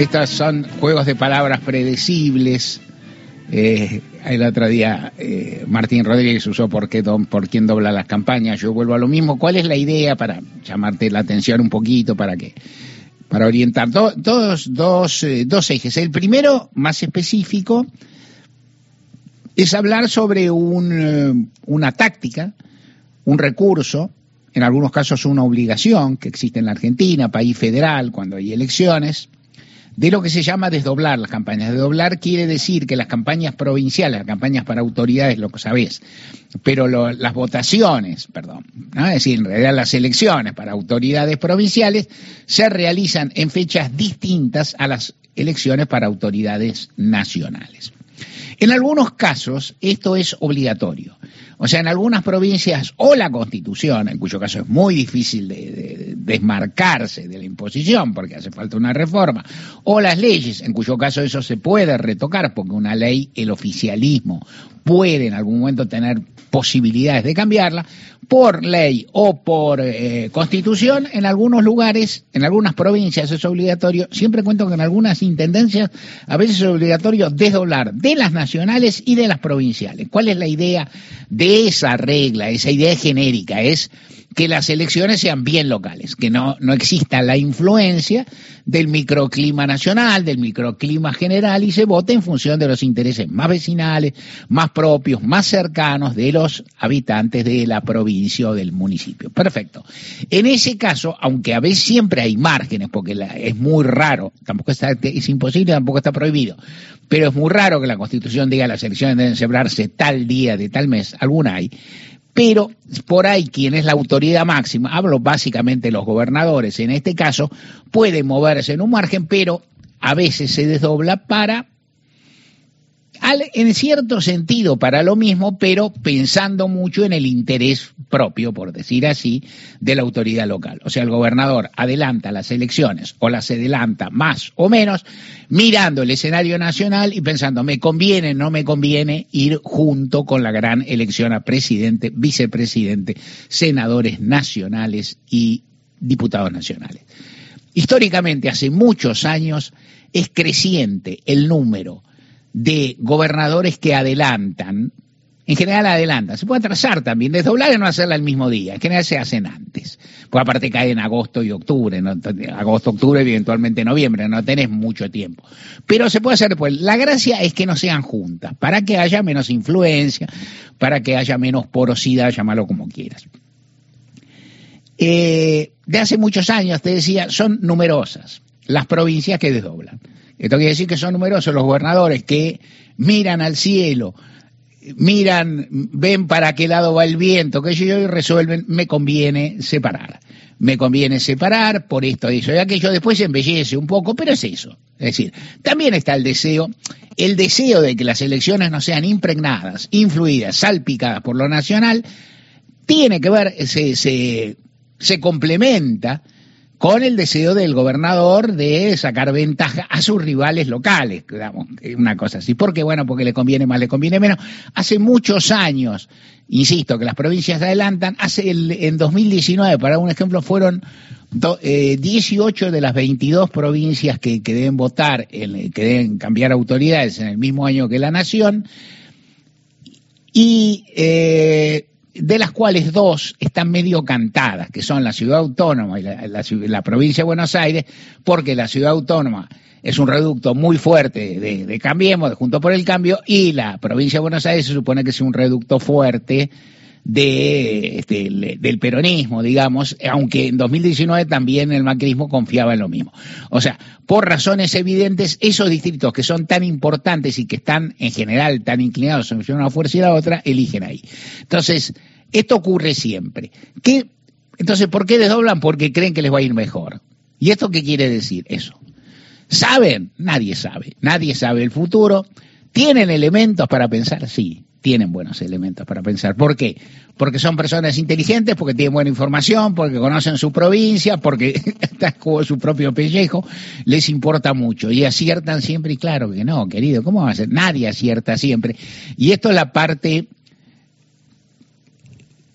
Estos son juegos de palabras predecibles. Eh, el otro día eh, Martín Rodríguez usó por, qué por quién dobla las campañas. Yo vuelvo a lo mismo. ¿Cuál es la idea para llamarte la atención un poquito para que para orientar todos dos, eh, dos ejes? El primero, más específico, es hablar sobre un, eh, una táctica, un recurso, en algunos casos una obligación que existe en la Argentina, país federal, cuando hay elecciones, de lo que se llama desdoblar las campañas. Desdoblar quiere decir que las campañas provinciales, las campañas para autoridades, lo que sabés, pero las votaciones, perdón, es decir, en realidad las elecciones para autoridades provinciales se realizan en fechas distintas a las elecciones para autoridades nacionales. En algunos casos esto es obligatorio. O sea, en algunas provincias o la constitución, en cuyo caso es muy difícil de, desmarcarse de la imposición porque hace falta una reforma, o las leyes, en cuyo caso eso se puede retocar porque una ley, el oficialismo puede en algún momento tener posibilidades de cambiarla, por ley o por eh, constitución, en algunos lugares, en algunas provincias es obligatorio, siempre cuento que en algunas intendencias a veces es obligatorio desdoblar de las nacionales y de las provinciales. ¿Cuál es la idea de esa regla, esa idea genérica? Es que las elecciones sean bien locales, que no, no exista la influencia del microclima nacional, del microclima general y se vote en función de los intereses más vecinales, más propios, más cercanos de los habitantes de la provincia o del municipio. Perfecto. En ese caso, aunque a veces siempre hay márgenes, porque es muy raro, tampoco está, es imposible, tampoco está prohibido, pero es muy raro que la Constitución diga las elecciones deben celebrarse tal día de tal mes, alguna hay pero por ahí quien es la autoridad máxima, hablo básicamente los gobernadores en este caso, puede moverse en un margen, pero a veces se desdobla para en cierto sentido para lo mismo, pero pensando mucho en el interés propio, por decir así, de la autoridad local. O sea, el gobernador adelanta las elecciones o las adelanta más o menos, mirando el escenario nacional y pensando, ¿me conviene, no me conviene ir junto con la gran elección a presidente, vicepresidente, senadores nacionales y diputados nacionales? Históricamente, hace muchos años, es creciente el número de gobernadores que adelantan, en general adelantan, se puede atrasar también, desdoblar y no hacerla el mismo día, en general se hacen antes, pues aparte cae en agosto y octubre, agosto, octubre, eventualmente noviembre, no tenés mucho tiempo, pero se puede hacer después. La gracia es que no sean juntas, para que haya menos influencia, para que haya menos porosidad, llámalo como quieras. Eh, de hace muchos años, te decía, son numerosas las provincias que desdoblan. Esto quiere decir que son numerosos los gobernadores que miran al cielo, miran, ven para qué lado va el viento, que ellos resuelven, me conviene separar. Me conviene separar por esto, eso y aquello. Después se embellece un poco, pero es eso. Es decir, también está el deseo, el deseo de que las elecciones no sean impregnadas, influidas, salpicadas por lo nacional, tiene que ver, se complementa con el deseo del gobernador de sacar ventaja a sus rivales locales, digamos, una cosa así. ¿Por qué? Bueno, porque le conviene más, le conviene menos. Hace muchos años, insisto, que las provincias adelantan, hace el, en 2019, para un ejemplo, fueron 18 eh, de las 22 provincias que, deben votar, que deben cambiar autoridades en el mismo año que la nación, y eh, de las cuales dos están medio cantadas, que son la ciudad autónoma y la, provincia de Buenos Aires, porque la ciudad autónoma es un reducto muy fuerte de, de, Cambiemos, de Junto por el Cambio, y la provincia de Buenos Aires se supone que es un reducto fuerte de, este, del peronismo, digamos, aunque en 2019 también el macrismo confiaba en lo mismo. O sea, por razones evidentes, esos distritos que son tan importantes y que están en general tan inclinados en una fuerza y la otra, eligen ahí. Entonces, esto ocurre siempre. ¿Qué, entonces, ¿por qué desdoblan? Porque creen que les va a ir mejor. ¿Y esto qué quiere decir? Eso. ¿Saben? Nadie sabe. Nadie sabe el futuro. ¿Tienen elementos para pensar? Sí tienen buenos elementos para pensar. ¿Por qué? Porque son personas inteligentes, porque tienen buena información, porque conocen su provincia, porque está con su propio pellejo, les importa mucho y aciertan siempre y claro que no, querido, ¿cómo va a ser? Nadie acierta siempre. Y esto es la parte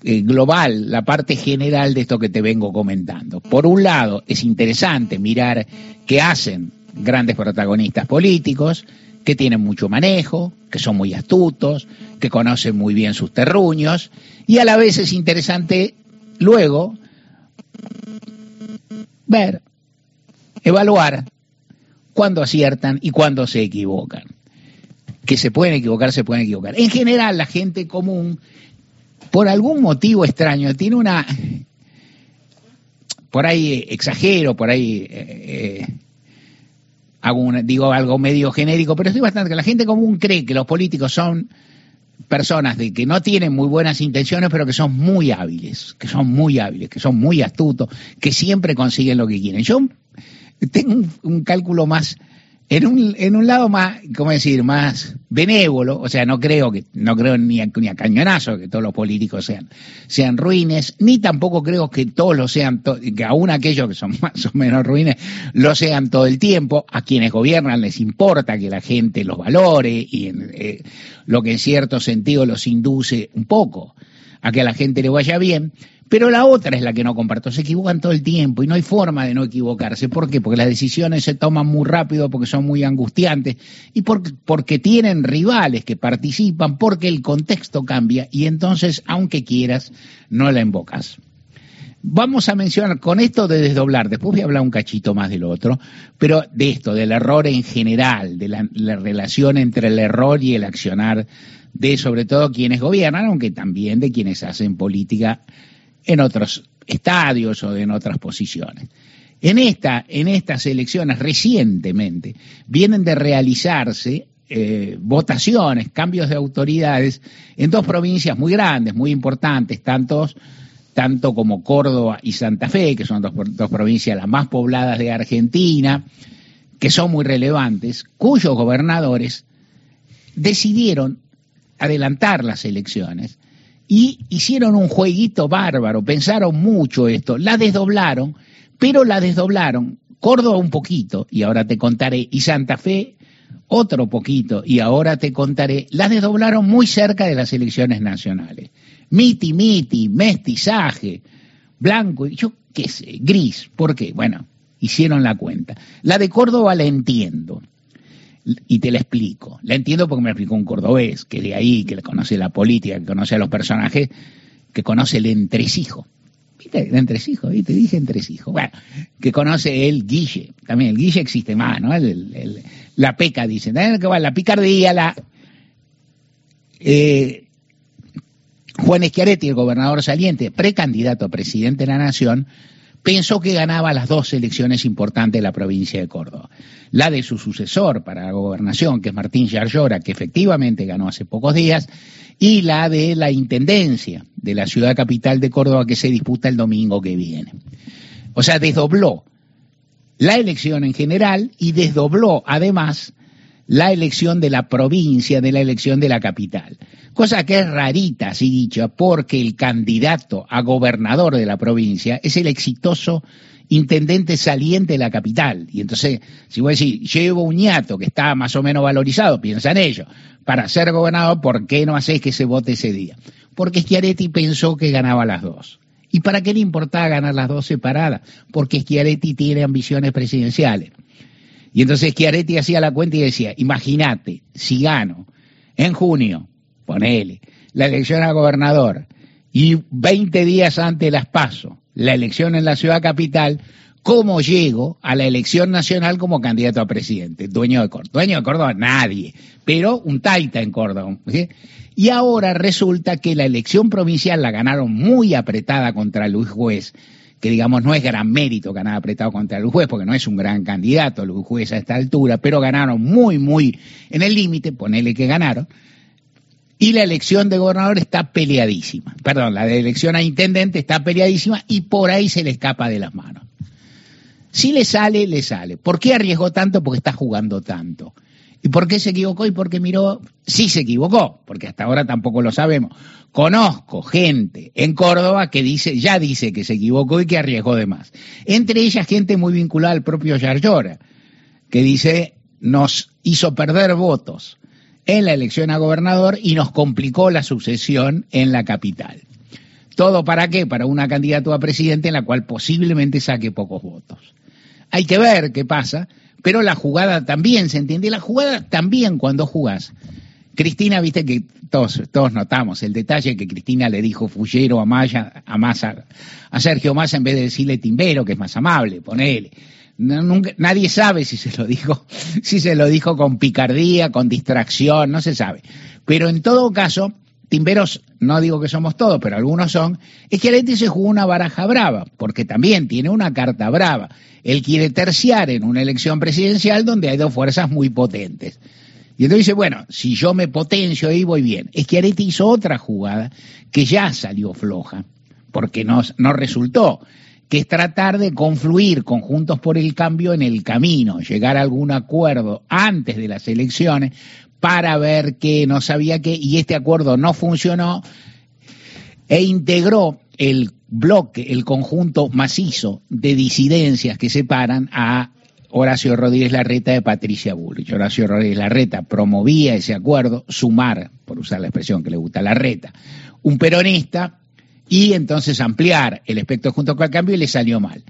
eh, global, la parte general de esto que te vengo comentando. Por un lado, es interesante mirar qué hacen grandes protagonistas políticos, que tienen mucho manejo, que son muy astutos, que conocen muy bien sus terruños, y a la vez es interesante luego ver, evaluar cuándo aciertan y cuándo se equivocan. Que se pueden equivocar, se pueden equivocar. En general, la gente común, por algún motivo extraño, tiene una... Por ahí exagero, por ahí eh, eh, hago digo algo medio genérico, pero estoy bastante la gente común cree que los políticos son personas de que no tienen muy buenas intenciones, pero que son muy hábiles, que son muy hábiles, que son muy astutos, que siempre consiguen lo que quieren. Yo tengo un cálculo más en un, en un lado más, ¿cómo decir?, más benévolo, o sea, no creo que, no creo ni a, ni a cañonazo que todos los políticos sean, sean ruines, ni tampoco creo que todos lo sean, que aún aquellos que son más o menos ruines, lo sean todo el tiempo, a quienes gobiernan les importa que la gente los valore y eh, lo que en cierto sentido los induce un poco a que a la gente le vaya bien, pero la otra es la que no comparto. Se equivocan todo el tiempo y no hay forma de no equivocarse. ¿Por qué? Porque las decisiones se toman muy rápido, porque son muy angustiantes y porque, tienen rivales que participan, porque el contexto cambia y entonces, aunque quieras, no la invocas. Vamos a mencionar con esto de desdoblar, después voy a hablar un cachito más del otro, pero de esto, del error en general, de la relación entre el error y el accionar de sobre todo quienes gobiernan, aunque también de quienes hacen política en otros estadios o en otras posiciones. En, esta, en estas elecciones recientemente vienen de realizarse eh, votaciones, cambios de autoridades en dos provincias muy grandes, muy importantes, tantos, tanto como Córdoba y Santa Fe, que son dos, dos provincias las más pobladas de Argentina, que son muy relevantes, cuyos gobernadores decidieron adelantar las elecciones y hicieron un jueguito bárbaro, pensaron mucho esto, la desdoblaron, pero la desdoblaron Córdoba un poquito, y ahora te contaré, y Santa Fe otro poquito, y ahora te contaré, la desdoblaron muy cerca de las elecciones nacionales. Miti, miti, mestizaje, blanco, yo qué sé, gris, ¿por qué? Bueno, hicieron la cuenta. La de Córdoba la entiendo y te la explico. La entiendo porque me explicó un cordobés, que de ahí, que conoce la política, que conoce a los personajes, que conoce el entresijo. ¿Viste? El entresijo, ¿viste? Dije entresijo. Bueno, que conoce el guille. También el guille existe más, ¿no? la peca, dicen. que va? La picardía, la... Eh, Juan Schiaretti, el gobernador saliente, precandidato a presidente de la Nación, pensó que ganaba las dos elecciones importantes de la provincia de Córdoba. La de su sucesor para la gobernación, que es Martín Yarlora, que efectivamente ganó hace pocos días, y la de la intendencia de la ciudad capital de Córdoba, que se disputa el domingo que viene. O sea, desdobló la elección en general y desdobló además la elección de la provincia de la elección de la capital. Cosa que es rarita, así dicho, porque el candidato a gobernador de la provincia es el exitoso intendente saliente de la capital. Y entonces, si voy a decir, llevo un ñato que está más o menos valorizado, piensa en ello, para ser gobernador, ¿por qué no hacéis que se vote ese día? Porque Schiaretti pensó que ganaba las dos. ¿Y para qué le importaba ganar las dos separadas? Porque Schiaretti tiene ambiciones presidenciales. Y entonces Schiaretti hacía la cuenta y decía, imagínate, si gano en junio, ponele, la elección a gobernador y 20 días antes las paso, la elección en la ciudad capital, ¿cómo llego a la elección nacional como candidato a presidente? Dueño de Córdoba. Dueño de Córdoba, nadie, pero un taita en Córdoba. Y ahora resulta que la elección provincial la ganaron muy apretada contra Luis Juez que digamos no es gran mérito ganar apretado contra el juez, porque no es un gran candidato el juez a esta altura, pero ganaron muy, muy en el límite, ponele que ganaron, y la elección de gobernador está peleadísima. Perdón, la de elección a intendente está peleadísima y por ahí se le escapa de las manos. Si le sale, le sale. ¿Por qué arriesgó tanto? Porque está jugando tanto. ¿Y por qué se equivocó? Y porque miró, sí se equivocó, porque hasta ahora tampoco lo sabemos. Conozco gente en Córdoba que dice, ya dice que se equivocó y que arriesgó de más. Entre ellas gente muy vinculada al propio Yarlora, que dice, nos hizo perder votos en la elección a gobernador y nos complicó la sucesión en la capital. ¿Todo para qué? Para una candidatura a presidente en la cual posiblemente saque pocos votos. Hay que ver qué pasa, pero la jugada también se entiende, la jugada también cuando jugás. Cristina, viste que todos, todos notamos el detalle que Cristina le dijo Fullero a Maya, a Massa, a Sergio Massa en vez de decirle Timbero, que es más amable, ponele. Nadie sabe si se lo dijo, si se lo dijo con picardía, con distracción, no se sabe. Pero en todo caso, timberos, no digo que somos todos, pero algunos son, es que Aleti se jugó una baraja brava, porque también tiene una carta brava. Él quiere terciar en una elección presidencial donde hay dos fuerzas muy potentes. Y entonces dice, bueno, si yo me potencio ahí voy bien. Es que Areti hizo otra jugada que ya salió floja, porque no, no resultó, que es tratar de confluir conjuntos por el cambio en el camino, llegar a algún acuerdo antes de las elecciones para ver que no sabía qué, y este acuerdo no funcionó, e integró el bloque, el conjunto macizo de disidencias que separan a Horacio Rodríguez Larreta de Patricia Bullrich. Horacio Rodríguez Larreta promovía ese acuerdo, sumar, por usar la expresión que le gusta a Larreta, un peronista y entonces ampliar el espectro junto con el cambio y le salió mal.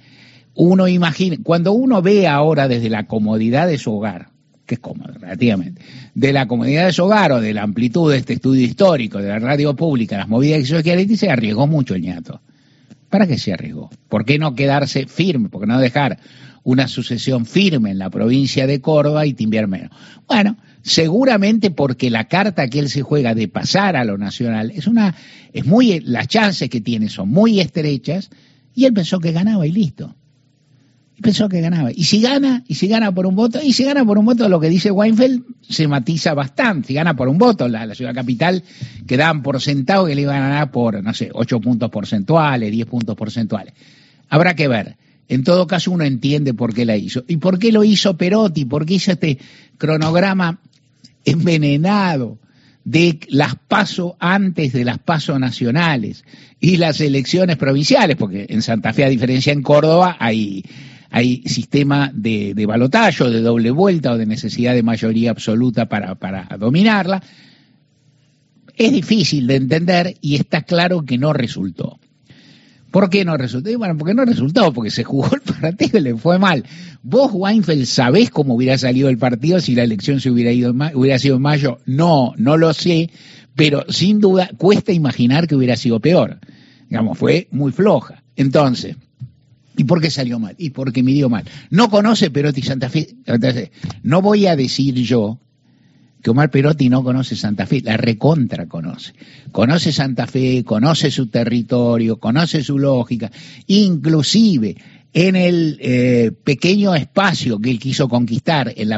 Uno imagina, cuando uno ve ahora desde la comodidad de su hogar, que es cómodo relativamente, de la comodidad de su hogar o de la amplitud de este estudio histórico, de la radio pública, las movidas que se se arriesgó mucho el ñato. ¿Para qué se arriesgó? ¿Por qué no quedarse firme? ¿Por qué no dejar una sucesión firme en la provincia de Córdoba y timbiar menos. Bueno, seguramente porque la carta que él se juega de pasar a lo nacional es una, es muy, las chances que tiene son muy estrechas y él pensó que ganaba y listo. Y pensó que ganaba. Y si gana, y si gana por un voto, y si gana por un voto, lo que dice Weinfeld se matiza bastante. Si gana por un voto, la, ciudad capital quedaban por sentado que le iban a ganar por, no sé, 8 puntos porcentuales, 10 puntos porcentuales. Habrá que ver. En todo caso, uno entiende por qué la hizo. ¿Y por qué lo hizo Perotti? ¿Por qué hizo este cronograma envenenado de las pasos antes de las pasos nacionales y las elecciones provinciales? Porque en Santa Fe, a diferencia en Córdoba, hay, hay sistema de, de balotaje, de doble vuelta o de necesidad de mayoría absoluta para, para dominarla. Es difícil de entender y está claro que no resultó. ¿Por qué no resultó? Bueno, porque no resultó, porque se jugó el partido y le fue mal. ¿Vos, Weinfeld, sabés cómo hubiera salido el partido si la elección se hubiera, ido hubiera sido en mayo? No, no lo sé, pero sin duda cuesta imaginar que hubiera sido peor. Digamos, fue muy floja. Entonces, ¿y por qué salió mal? Y porque midió mal. No conoce Perotti Santa Fe. No voy a decir yo que Omar Perotti no conoce Santa Fe, la recontra conoce. Conoce Santa Fe, conoce su territorio, conoce su lógica, inclusive en el eh, pequeño espacio que él quiso conquistar en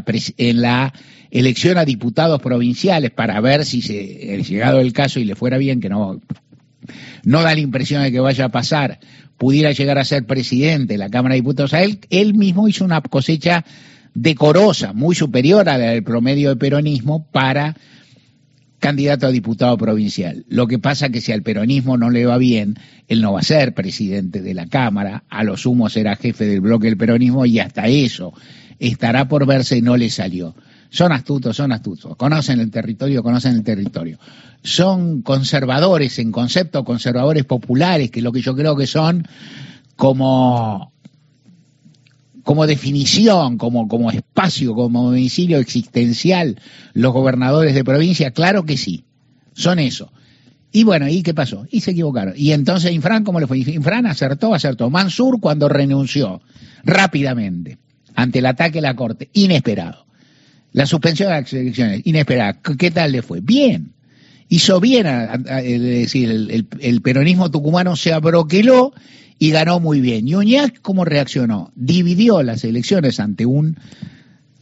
la, elección a diputados provinciales para ver si se, el llegado el caso y le fuera bien, que no, no da la impresión de que vaya a pasar, pudiera llegar a ser presidente de la Cámara de Diputados, él, él mismo hizo una cosecha decorosa, muy superior a la del promedio de peronismo para candidato a diputado provincial. Lo que pasa que si al peronismo no le va bien, él no va a ser presidente de la Cámara, a lo sumo será jefe del bloque del peronismo y hasta eso estará por verse y no le salió. Son astutos, son astutos, conocen el territorio, conocen el territorio. Son conservadores en concepto, conservadores populares, que lo que yo creo que son como como definición, como, como espacio, como domicilio existencial, los gobernadores de provincia, claro que sí, son eso. Y bueno, ¿y qué pasó? Y se equivocaron. Y entonces Infran, ¿cómo le fue? Infran acertó, acertó. Mansur cuando renunció rápidamente ante el ataque de la Corte, inesperado. La suspensión de las elecciones, inesperada. ¿Qué tal le fue? Bien. Hizo bien, es decir, el, el peronismo tucumano se abroqueló y ganó muy bien. Y Uñac, ¿cómo reaccionó? Dividió las elecciones ante un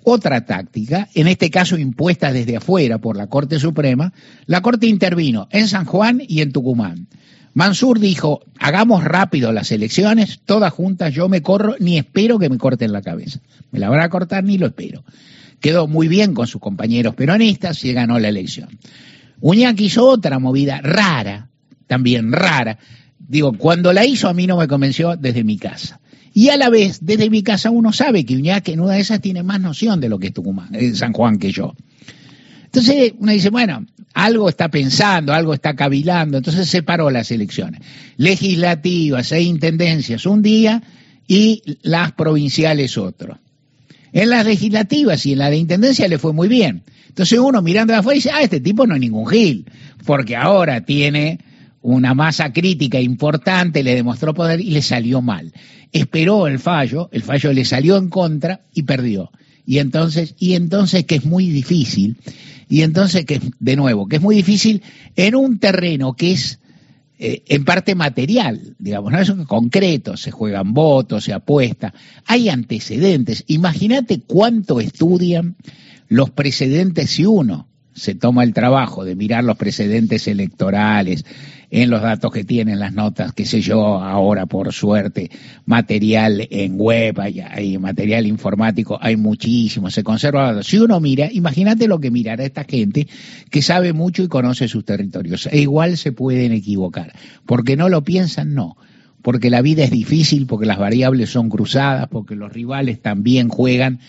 otra táctica, en este caso impuesta desde afuera por la Corte Suprema. La Corte intervino en San Juan y en Tucumán. Mansur dijo, hagamos rápido las elecciones, todas juntas, yo me corro, ni espero que me corten la cabeza. Me la van a cortar, ni lo espero. Quedó muy bien con sus compañeros peronistas y ganó la elección. Uñac hizo otra movida rara, también rara, Digo, cuando la hizo a mí no me convenció desde mi casa. Y a la vez, desde mi casa uno sabe que Uñac en una de esas tiene más noción de lo que es Tucumán, eh, San Juan que yo. Entonces uno dice, bueno, algo está pensando, algo está cavilando, entonces separó las elecciones. Legislativas e intendencias un día y las provinciales otro. En las legislativas y en la de intendencia le fue muy bien. Entonces uno mirando de afuera dice, ah, este tipo no es ningún gil, porque ahora tiene una masa crítica importante, le demostró poder y le salió mal. Esperó el fallo, el fallo le salió en contra y perdió. Y entonces, y entonces que es muy difícil, y entonces que, de nuevo, que es muy difícil en un terreno que es eh, en parte material, digamos, no es concreto, se juegan votos, se apuesta, hay antecedentes. Imagínate cuánto estudian los precedentes si uno se toma el trabajo de mirar los precedentes electorales en los datos que tienen las notas, qué sé yo, ahora por suerte, material en web, hay, material informático, hay muchísimo, se conserva. Si uno mira, imagínate lo que mirará esta gente que sabe mucho y conoce sus territorios. E igual se pueden equivocar, porque no lo piensan, no porque la vida es difícil, porque las variables son cruzadas, porque los rivales también juegan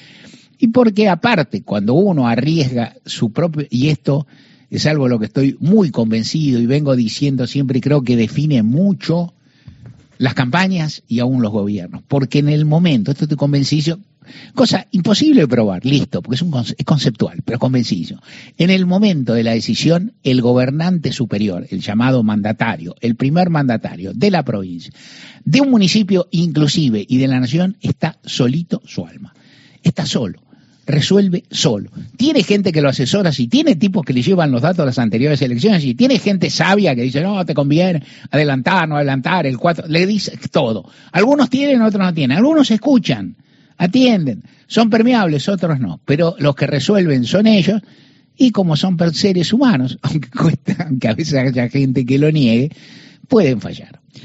y porque aparte, cuando uno arriesga su propio, y esto es algo de lo que estoy muy convencido y vengo diciendo siempre y creo que define mucho las campañas y aún los gobiernos, porque en el momento, esto estoy convencido, cosa imposible de probar, listo, porque es, un, es conceptual, pero convencido. En el momento de la decisión, el gobernante superior, el llamado mandatario, el primer mandatario de la provincia, de un municipio inclusive y de la nación, está solito su alma, está solo resuelve solo. Tiene gente que lo asesora, si tiene tipos que le llevan los datos de las anteriores elecciones, y tiene gente sabia que dice, no, te conviene adelantar, no adelantar, el cuatro, le dice todo. Algunos tienen, otros no tienen. Algunos escuchan, atienden, son permeables, otros no. Pero los que resuelven son ellos, y como son seres humanos, aunque cuesta, aunque a veces haya gente que lo niegue, pueden fallar.